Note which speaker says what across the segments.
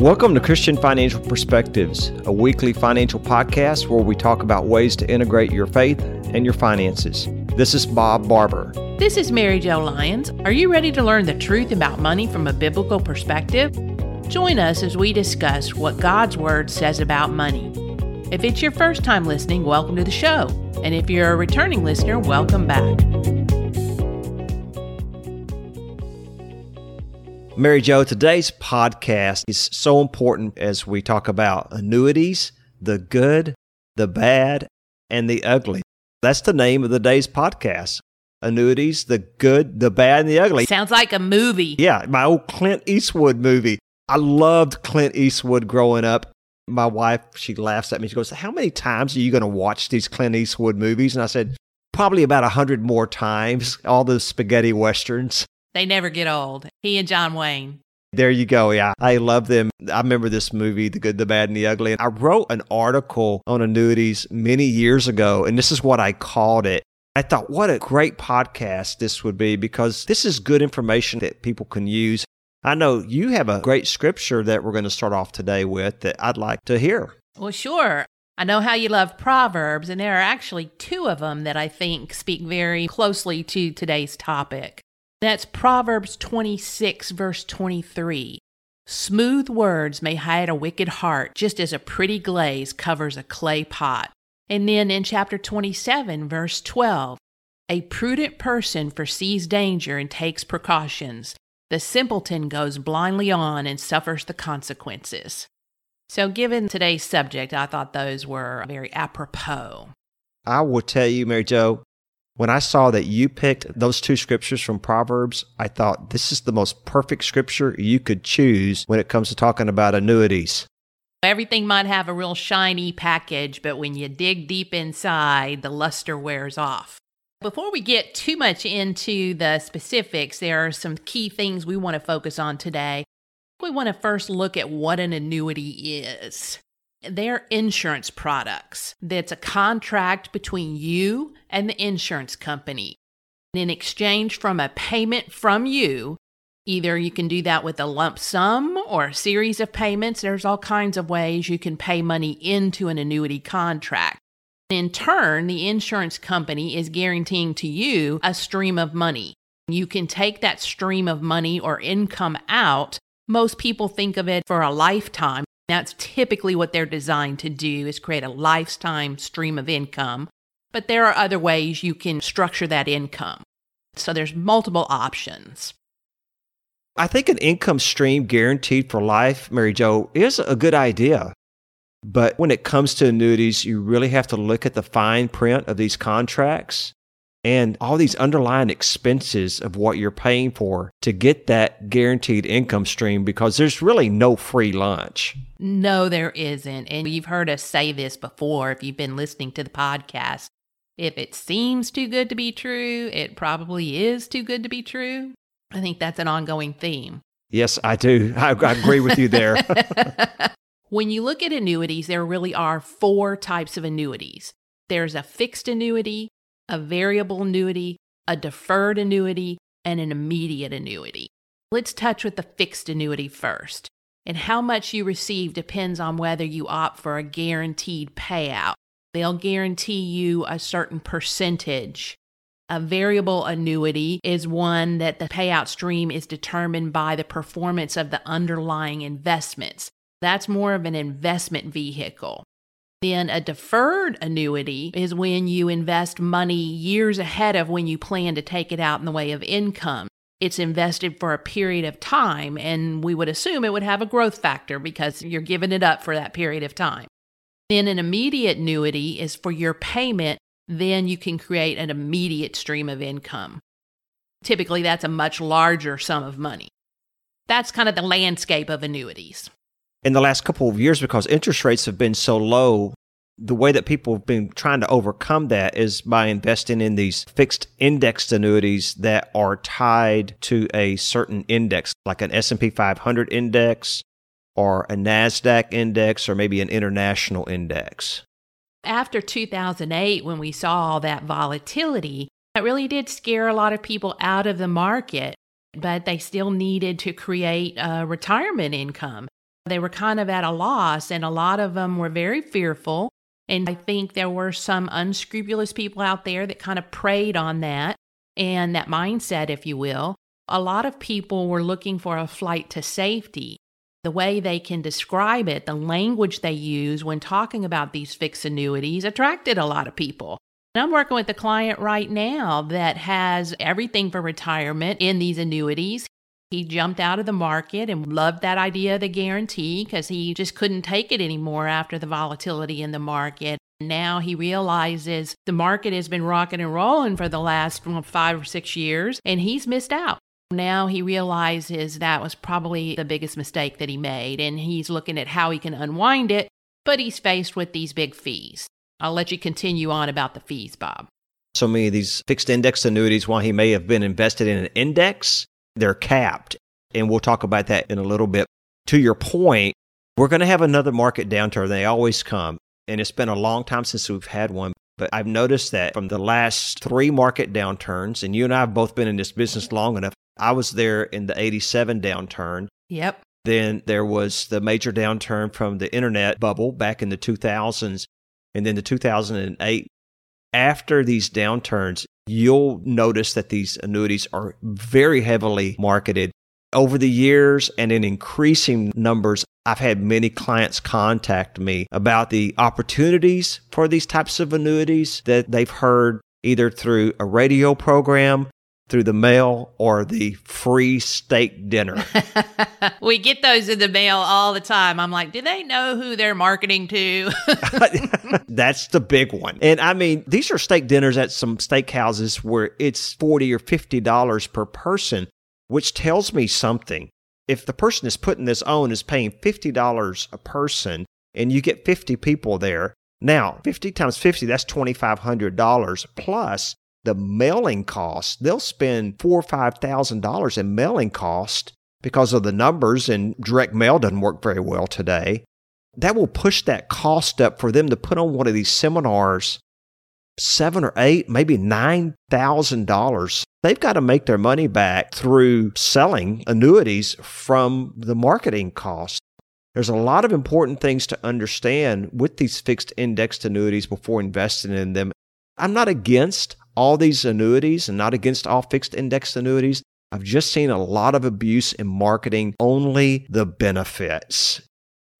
Speaker 1: Welcome to Christian Financial Perspectives, a weekly financial podcast where we talk about ways to integrate your faith and your finances. This is Bob Barber.
Speaker 2: This is Mary Jo Lyons. Are you ready to learn the truth about money from a biblical perspective? Join us as we discuss what God's Word says about money. If it's your first time listening, welcome to the show. And if you're a returning listener, welcome back.
Speaker 1: Mary Jo, today's podcast is so important as we talk about annuities, the good, the bad, and the ugly. That's the name of the day's podcast. Annuities, the good, the bad, and the ugly.
Speaker 2: Sounds like a movie.
Speaker 1: Yeah, my old Clint Eastwood movie. I loved Clint Eastwood growing up. My wife, she laughs at me. She goes, How many times are you going to watch these Clint Eastwood movies? And I said, Probably about a hundred more times, all those spaghetti westerns.
Speaker 2: They never get old. He and John Wayne.
Speaker 1: There you go. Yeah, I love them. I remember this movie, The Good, the Bad, and the Ugly. And I wrote an article on annuities many years ago, and this is what I called it. I thought, what a great podcast this would be because this is good information that people can use. I know you have a great scripture that we're going to start off today with that I'd like to hear.
Speaker 2: Well, sure. I know how you love Proverbs, and there are actually two of them that I think speak very closely to today's topic. That's Proverbs 26, verse 23. Smooth words may hide a wicked heart, just as a pretty glaze covers a clay pot. And then in chapter 27, verse 12, a prudent person foresees danger and takes precautions. The simpleton goes blindly on and suffers the consequences. So, given today's subject, I thought those were very apropos.
Speaker 1: I will tell you, Mary Jo, when I saw that you picked those two scriptures from Proverbs, I thought this is the most perfect scripture you could choose when it comes to talking about annuities.
Speaker 2: Everything might have a real shiny package, but when you dig deep inside, the luster wears off. Before we get too much into the specifics, there are some key things we want to focus on today. We want to first look at what an annuity is. They're insurance products. That's a contract between you and the insurance company. In exchange from a payment from you, either you can do that with a lump sum or a series of payments. There's all kinds of ways you can pay money into an annuity contract. In turn, the insurance company is guaranteeing to you a stream of money. You can take that stream of money or income out. Most people think of it for a lifetime. That's typically what they're designed to do is create a lifetime stream of income. But there are other ways you can structure that income. So there's multiple options.
Speaker 1: I think an income stream guaranteed for life, Mary Jo, is a good idea. But when it comes to annuities, you really have to look at the fine print of these contracts and all these underlying expenses of what you're paying for to get that guaranteed income stream because there's really no free lunch.
Speaker 2: No, there isn't. And you've heard us say this before if you've been listening to the podcast. If it seems too good to be true, it probably is too good to be true. I think that's an ongoing theme.
Speaker 1: Yes, I do. I, I agree with you there.
Speaker 2: when you look at annuities, there really are four types of annuities there's a fixed annuity, a variable annuity, a deferred annuity, and an immediate annuity. Let's touch with the fixed annuity first. And how much you receive depends on whether you opt for a guaranteed payout. They'll guarantee you a certain percentage. A variable annuity is one that the payout stream is determined by the performance of the underlying investments. That's more of an investment vehicle. Then a deferred annuity is when you invest money years ahead of when you plan to take it out in the way of income. It's invested for a period of time, and we would assume it would have a growth factor because you're giving it up for that period of time. Then an immediate annuity is for your payment, then you can create an immediate stream of income. Typically, that's a much larger sum of money. That's kind of the landscape of annuities
Speaker 1: in the last couple of years because interest rates have been so low the way that people have been trying to overcome that is by investing in these fixed indexed annuities that are tied to a certain index like an S&P 500 index or a Nasdaq index or maybe an international index.
Speaker 2: After 2008 when we saw all that volatility, it really did scare a lot of people out of the market, but they still needed to create a retirement income. They were kind of at a loss, and a lot of them were very fearful. And I think there were some unscrupulous people out there that kind of preyed on that and that mindset, if you will. A lot of people were looking for a flight to safety. The way they can describe it, the language they use when talking about these fixed annuities attracted a lot of people. And I'm working with a client right now that has everything for retirement in these annuities. He jumped out of the market and loved that idea of the guarantee because he just couldn't take it anymore after the volatility in the market. Now he realizes the market has been rocking and rolling for the last five or six years and he's missed out. Now he realizes that was probably the biggest mistake that he made and he's looking at how he can unwind it, but he's faced with these big fees. I'll let you continue on about the fees, Bob.
Speaker 1: So many of these fixed index annuities, while he may have been invested in an index, they're capped. And we'll talk about that in a little bit. To your point, we're going to have another market downturn. They always come. And it's been a long time since we've had one. But I've noticed that from the last three market downturns, and you and I have both been in this business long enough. I was there in the 87 downturn.
Speaker 2: Yep.
Speaker 1: Then there was the major downturn from the internet bubble back in the 2000s. And then the 2008. After these downturns, you'll notice that these annuities are very heavily marketed. Over the years and in increasing numbers, I've had many clients contact me about the opportunities for these types of annuities that they've heard either through a radio program through the mail or the free steak dinner.
Speaker 2: we get those in the mail all the time. I'm like, do they know who they're marketing to?
Speaker 1: That's the big one. And I mean, these are steak dinners at some steakhouses where it's 40 or $50 per person, which tells me something. If the person is putting this on is paying $50 a person and you get 50 people there, now 50 times 50, that's $2,500 plus the mailing cost. They'll spend four or five thousand dollars in mailing cost because of the numbers, and direct mail doesn't work very well today. That will push that cost up for them to put on one of these seminars seven or eight, maybe nine thousand dollars. They've got to make their money back through selling annuities from the marketing cost. There's a lot of important things to understand with these fixed indexed annuities before investing in them. I'm not against all these annuities and not against all fixed indexed annuities. I've just seen a lot of abuse in marketing only the benefits.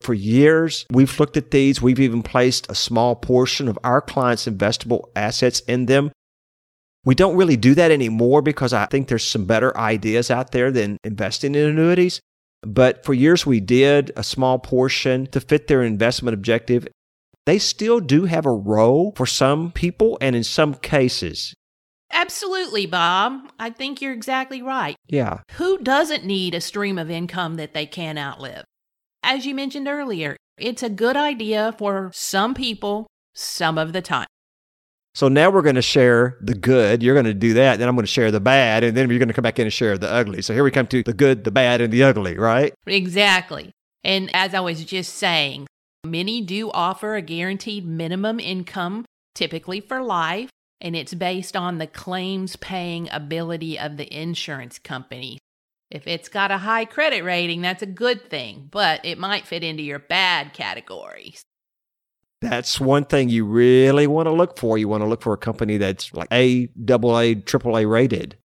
Speaker 1: For years, we've looked at these. We've even placed a small portion of our clients' investable assets in them. We don't really do that anymore because I think there's some better ideas out there than investing in annuities. But for years, we did a small portion to fit their investment objective they still do have a role for some people and in some cases.
Speaker 2: Absolutely, Bob. I think you're exactly right.
Speaker 1: Yeah.
Speaker 2: Who doesn't need a stream of income that they can outlive? As you mentioned earlier, it's a good idea for some people some of the time.
Speaker 1: So now we're going to share the good. You're going to do that. Then I'm going to share the bad. And then you're going to come back in and share the ugly. So here we come to the good, the bad, and the ugly, right?
Speaker 2: Exactly. And as I was just saying, Many do offer a guaranteed minimum income, typically for life, and it's based on the claims paying ability of the insurance company. If it's got a high credit rating, that's a good thing, but it might fit into your bad categories.
Speaker 1: That's one thing you really want to look for. You want to look for a company that's like A, double A, triple A rated.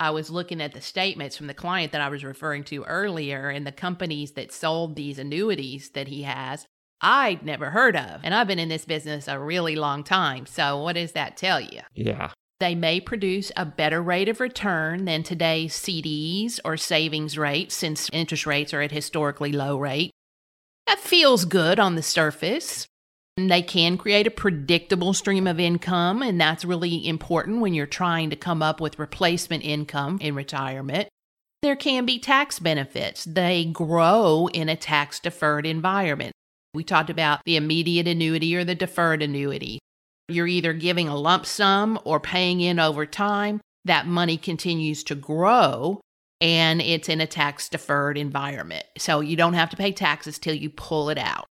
Speaker 2: I was looking at the statements from the client that I was referring to earlier, and the companies that sold these annuities that he has I'd never heard of. And I've been in this business a really long time. So, what does that tell you?
Speaker 1: Yeah.
Speaker 2: They may produce a better rate of return than today's CDs or savings rates since interest rates are at historically low rate. That feels good on the surface. And they can create a predictable stream of income, and that's really important when you're trying to come up with replacement income in retirement. There can be tax benefits. They grow in a tax deferred environment. We talked about the immediate annuity or the deferred annuity. You're either giving a lump sum or paying in over time. That money continues to grow and it's in a tax deferred environment. So you don't have to pay taxes till you pull it out.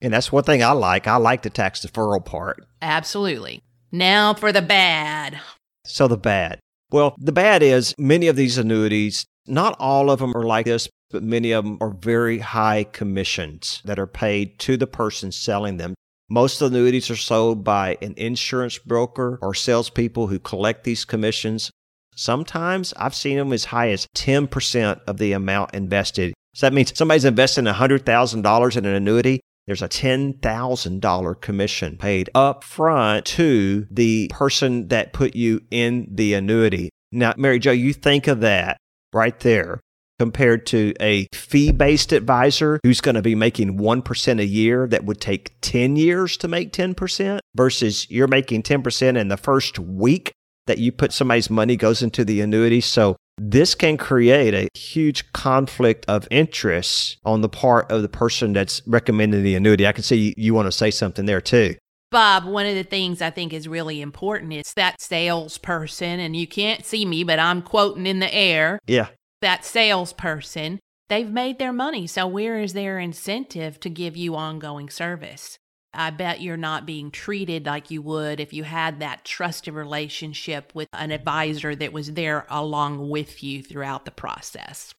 Speaker 1: And that's one thing I like. I like the tax deferral part.
Speaker 2: Absolutely. Now for the bad.
Speaker 1: So the bad. Well, the bad is many of these annuities Not all of them are like this, but many of them are very high commissions that are paid to the person selling them. Most annuities are sold by an insurance broker or salespeople who collect these commissions. Sometimes I've seen them as high as 10% of the amount invested. So that means somebody's investing $100,000 in an annuity. There's a $10,000 commission paid up front to the person that put you in the annuity. Now, Mary Jo, you think of that right there compared to a fee based advisor who's going to be making 1% a year that would take 10 years to make 10% versus you're making 10% in the first week that you put somebody's money goes into the annuity. So this can create a huge conflict of interest on the part of the person that's recommending the annuity. I can see you, you want to say something there too.
Speaker 2: Bob, one of the things I think is really important is that salesperson, and you can't see me, but I'm quoting in the air.
Speaker 1: Yeah
Speaker 2: that salesperson, they've made their money. So, where is their incentive to give you ongoing service? I bet you're not being treated like you would if you had that trusted relationship with an advisor that was there along with you throughout the process.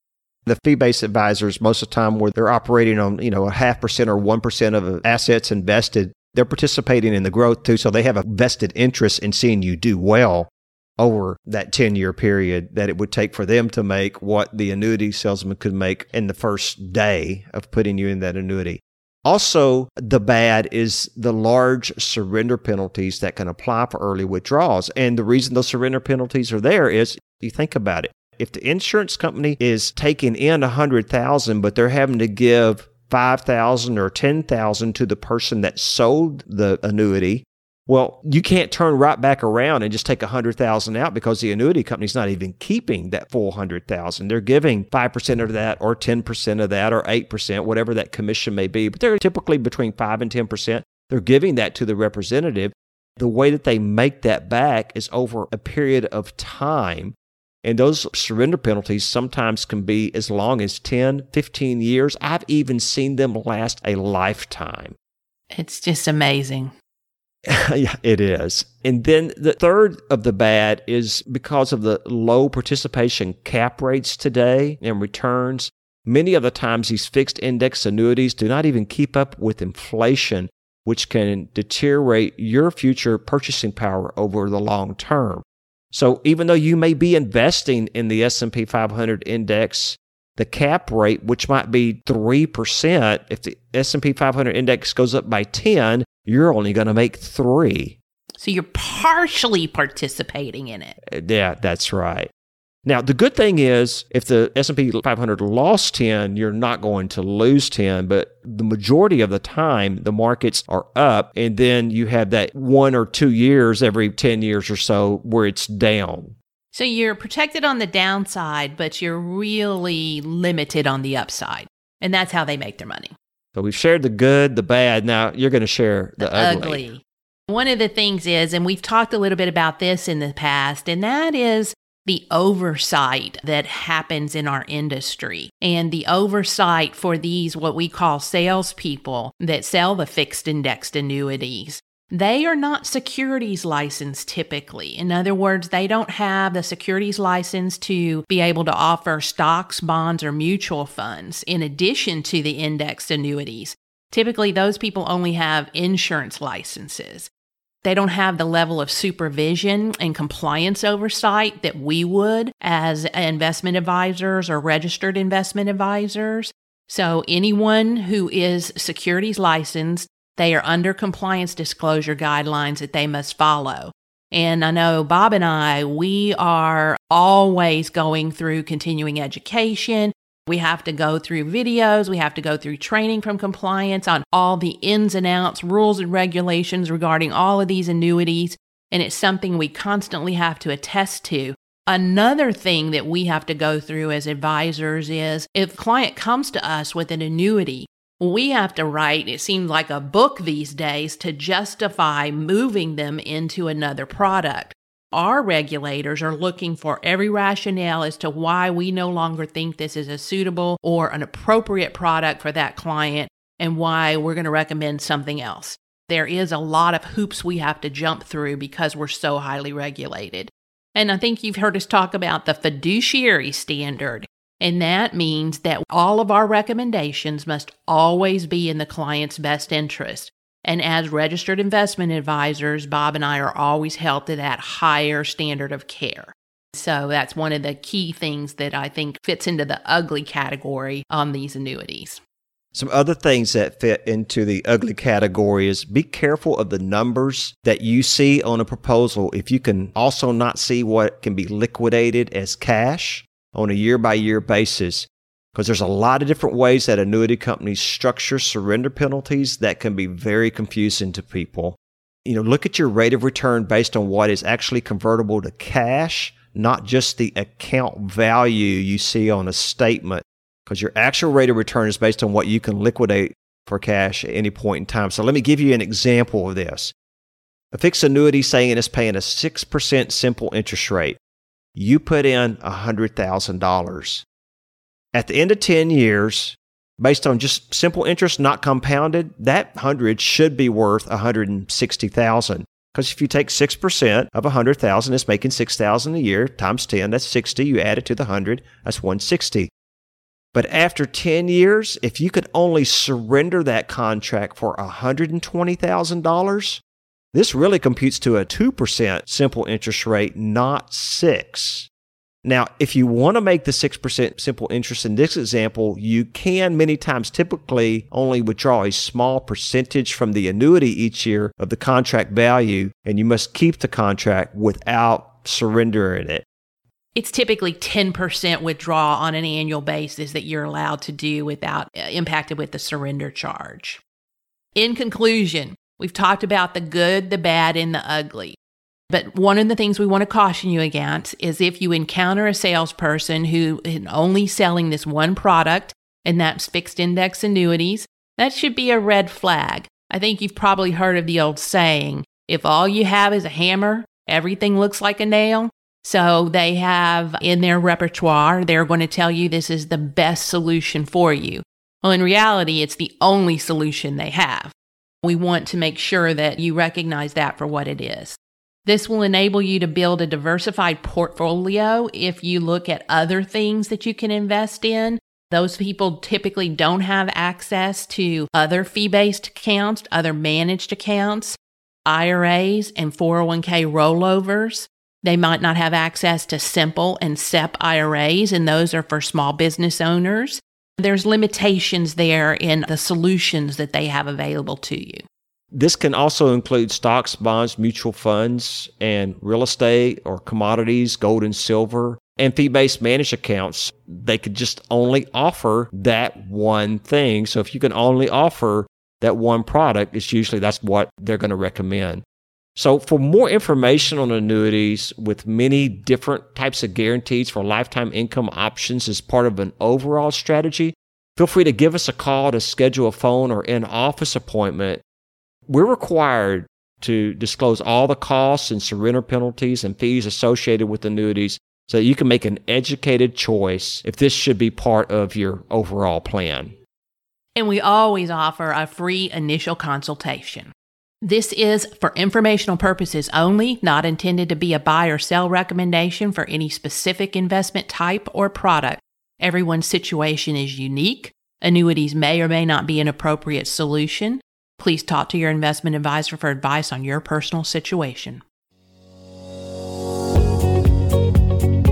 Speaker 1: The fee-based advisors, most of the time, where they're operating on you know a half percent or one percent of assets invested, they're participating in the growth too, so they have a vested interest in seeing you do well over that 10 year period that it would take for them to make what the annuity salesman could make in the first day of putting you in that annuity. Also, the bad is the large surrender penalties that can apply for early withdrawals. And the reason those surrender penalties are there is you think about it. If the insurance company is taking in 100,000 but they're having to give 5,000 or 10,000 to the person that sold the annuity, well, you can't turn right back around and just take a hundred thousand out because the annuity company's not even keeping that full hundred thousand. They're giving five percent of that, or ten percent of that, or eight percent, whatever that commission may be. But they're typically between five and ten percent. They're giving that to the representative. The way that they make that back is over a period of time. And those surrender penalties sometimes can be as long as 10, 15 years. I've even seen them last a lifetime.
Speaker 2: It's just amazing.
Speaker 1: yeah, it is. And then the third of the bad is because of the low participation cap rates today and returns. Many of the times, these fixed index annuities do not even keep up with inflation, which can deteriorate your future purchasing power over the long term. So even though you may be investing in the S&P 500 index, the cap rate, which might be 3%, if the S&P 500 index goes up by 10, you're only going to make three.
Speaker 2: So you're partially participating in it.
Speaker 1: Uh, yeah, that's right. Now, the good thing is if the S&P 500 lost 10, you're not going to lose 10, but the majority of the time the markets are up and then you have that 1 or 2 years every 10 years or so where it's down.
Speaker 2: So you're protected on the downside, but you're really limited on the upside. And that's how they make their money.
Speaker 1: So we've shared the good, the bad. Now you're going to share the, the ugly. ugly.
Speaker 2: One of the things is, and we've talked a little bit about this in the past, and that is the oversight that happens in our industry and the oversight for these, what we call salespeople that sell the fixed indexed annuities. They are not securities licensed typically. In other words, they don't have the securities license to be able to offer stocks, bonds, or mutual funds in addition to the indexed annuities. Typically, those people only have insurance licenses. They don't have the level of supervision and compliance oversight that we would as investment advisors or registered investment advisors. So, anyone who is securities licensed they are under compliance disclosure guidelines that they must follow. And I know Bob and I, we are always going through continuing education. We have to go through videos. We have to go through training from compliance on all the ins and outs, rules and regulations regarding all of these annuities. And it's something we constantly have to attest to. Another thing that we have to go through as advisors is if a client comes to us with an annuity, we have to write, it seems like a book these days, to justify moving them into another product. Our regulators are looking for every rationale as to why we no longer think this is a suitable or an appropriate product for that client and why we're going to recommend something else. There is a lot of hoops we have to jump through because we're so highly regulated. And I think you've heard us talk about the fiduciary standard And that means that all of our recommendations must always be in the client's best interest. And as registered investment advisors, Bob and I are always held to that higher standard of care. So that's one of the key things that I think fits into the ugly category on these annuities.
Speaker 1: Some other things that fit into the ugly category is be careful of the numbers that you see on a proposal. If you can also not see what can be liquidated as cash on a year by year basis, because there's a lot of different ways that annuity companies structure surrender penalties that can be very confusing to people. You know, look at your rate of return based on what is actually convertible to cash, not just the account value you see on a statement because your actual rate of return is based on what you can liquidate for cash at any point in time. So let me give you an example of this. A fixed annuity saying it's paying a 6% simple interest rate. You put in $100,000. At the end of 10 years, based on just simple interest not compounded, that 100 should be worth 160,000. Because if you take 6% of 100,000, it's making 6,000 a year times 10, that's 60. You add it to the 100, that's 160. But after 10 years, if you could only surrender that contract for $120,000, this really computes to a 2% simple interest rate, not 6. Now, if you want to make the 6% simple interest in this example, you can many times typically only withdraw a small percentage from the annuity each year of the contract value, and you must keep the contract without surrendering it
Speaker 2: it's typically 10% withdrawal on an annual basis that you're allowed to do without uh, impacted with the surrender charge. In conclusion, we've talked about the good, the bad, and the ugly. But one of the things we want to caution you against is if you encounter a salesperson who is only selling this one product, and that's fixed index annuities, that should be a red flag. I think you've probably heard of the old saying if all you have is a hammer, everything looks like a nail. So they have in their repertoire, they're going to tell you this is the best solution for you. Well, in reality, it's the only solution they have. We want to make sure that you recognize that for what it is. This will enable you to build a diversified portfolio if you look at other things that you can invest in. Those people typically don't have access to other fee based accounts, other managed accounts, IRAs, and 401k rollovers. They might not have access to simple and SEP IRAs, and those are for small business owners. There's limitations there in the solutions that they have available to you.
Speaker 1: This can also include stocks, bonds, mutual funds, and real estate or commodities, gold and silver, and fee based managed accounts. They could just only offer that one thing. So if you can only offer that one product, it's usually that's what they're going to recommend. So, for more information on annuities with many different types of guarantees for lifetime income options as part of an overall strategy, feel free to give us a call to schedule a phone or in office appointment. We're required to disclose all the costs and surrender penalties and fees associated with annuities so that you can make an educated choice if this should be part of your overall plan.
Speaker 2: And we always offer a free initial consultation. This is for informational purposes only, not intended to be a buy or sell recommendation for any specific investment type or product. Everyone's situation is unique. Annuities may or may not be an appropriate solution. Please talk to your investment advisor for advice on your personal situation.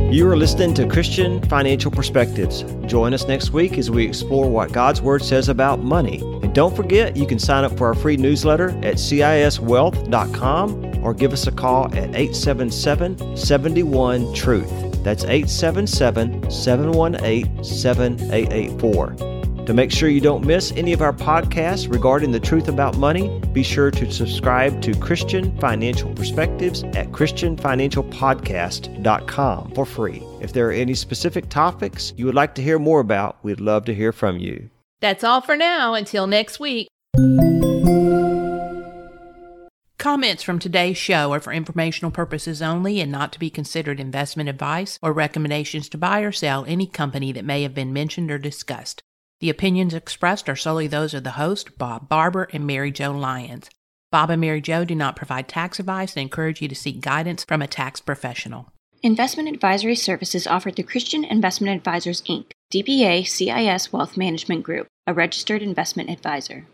Speaker 1: You are listening to Christian Financial Perspectives. Join us next week as we explore what God's Word says about money. And don't forget, you can sign up for our free newsletter at ciswealth.com or give us a call at 877 71 Truth. That's 877 718 7884. To make sure you don't miss any of our podcasts regarding the truth about money, be sure to subscribe to Christian Financial Perspectives at ChristianFinancialPodcast.com for free. If there are any specific topics you would like to hear more about, we'd love to hear from you.
Speaker 2: That's all for now. Until next week. Comments from today's show are for informational purposes only and not to be considered investment advice or recommendations to buy or sell any company that may have been mentioned or discussed. The opinions expressed are solely those of the host, Bob Barber and Mary Jo Lyons. Bob and Mary Jo do not provide tax advice and encourage you to seek guidance from a tax professional.
Speaker 3: Investment advisory services offered through Christian Investment Advisors, Inc., DBA CIS Wealth Management Group, a registered investment advisor.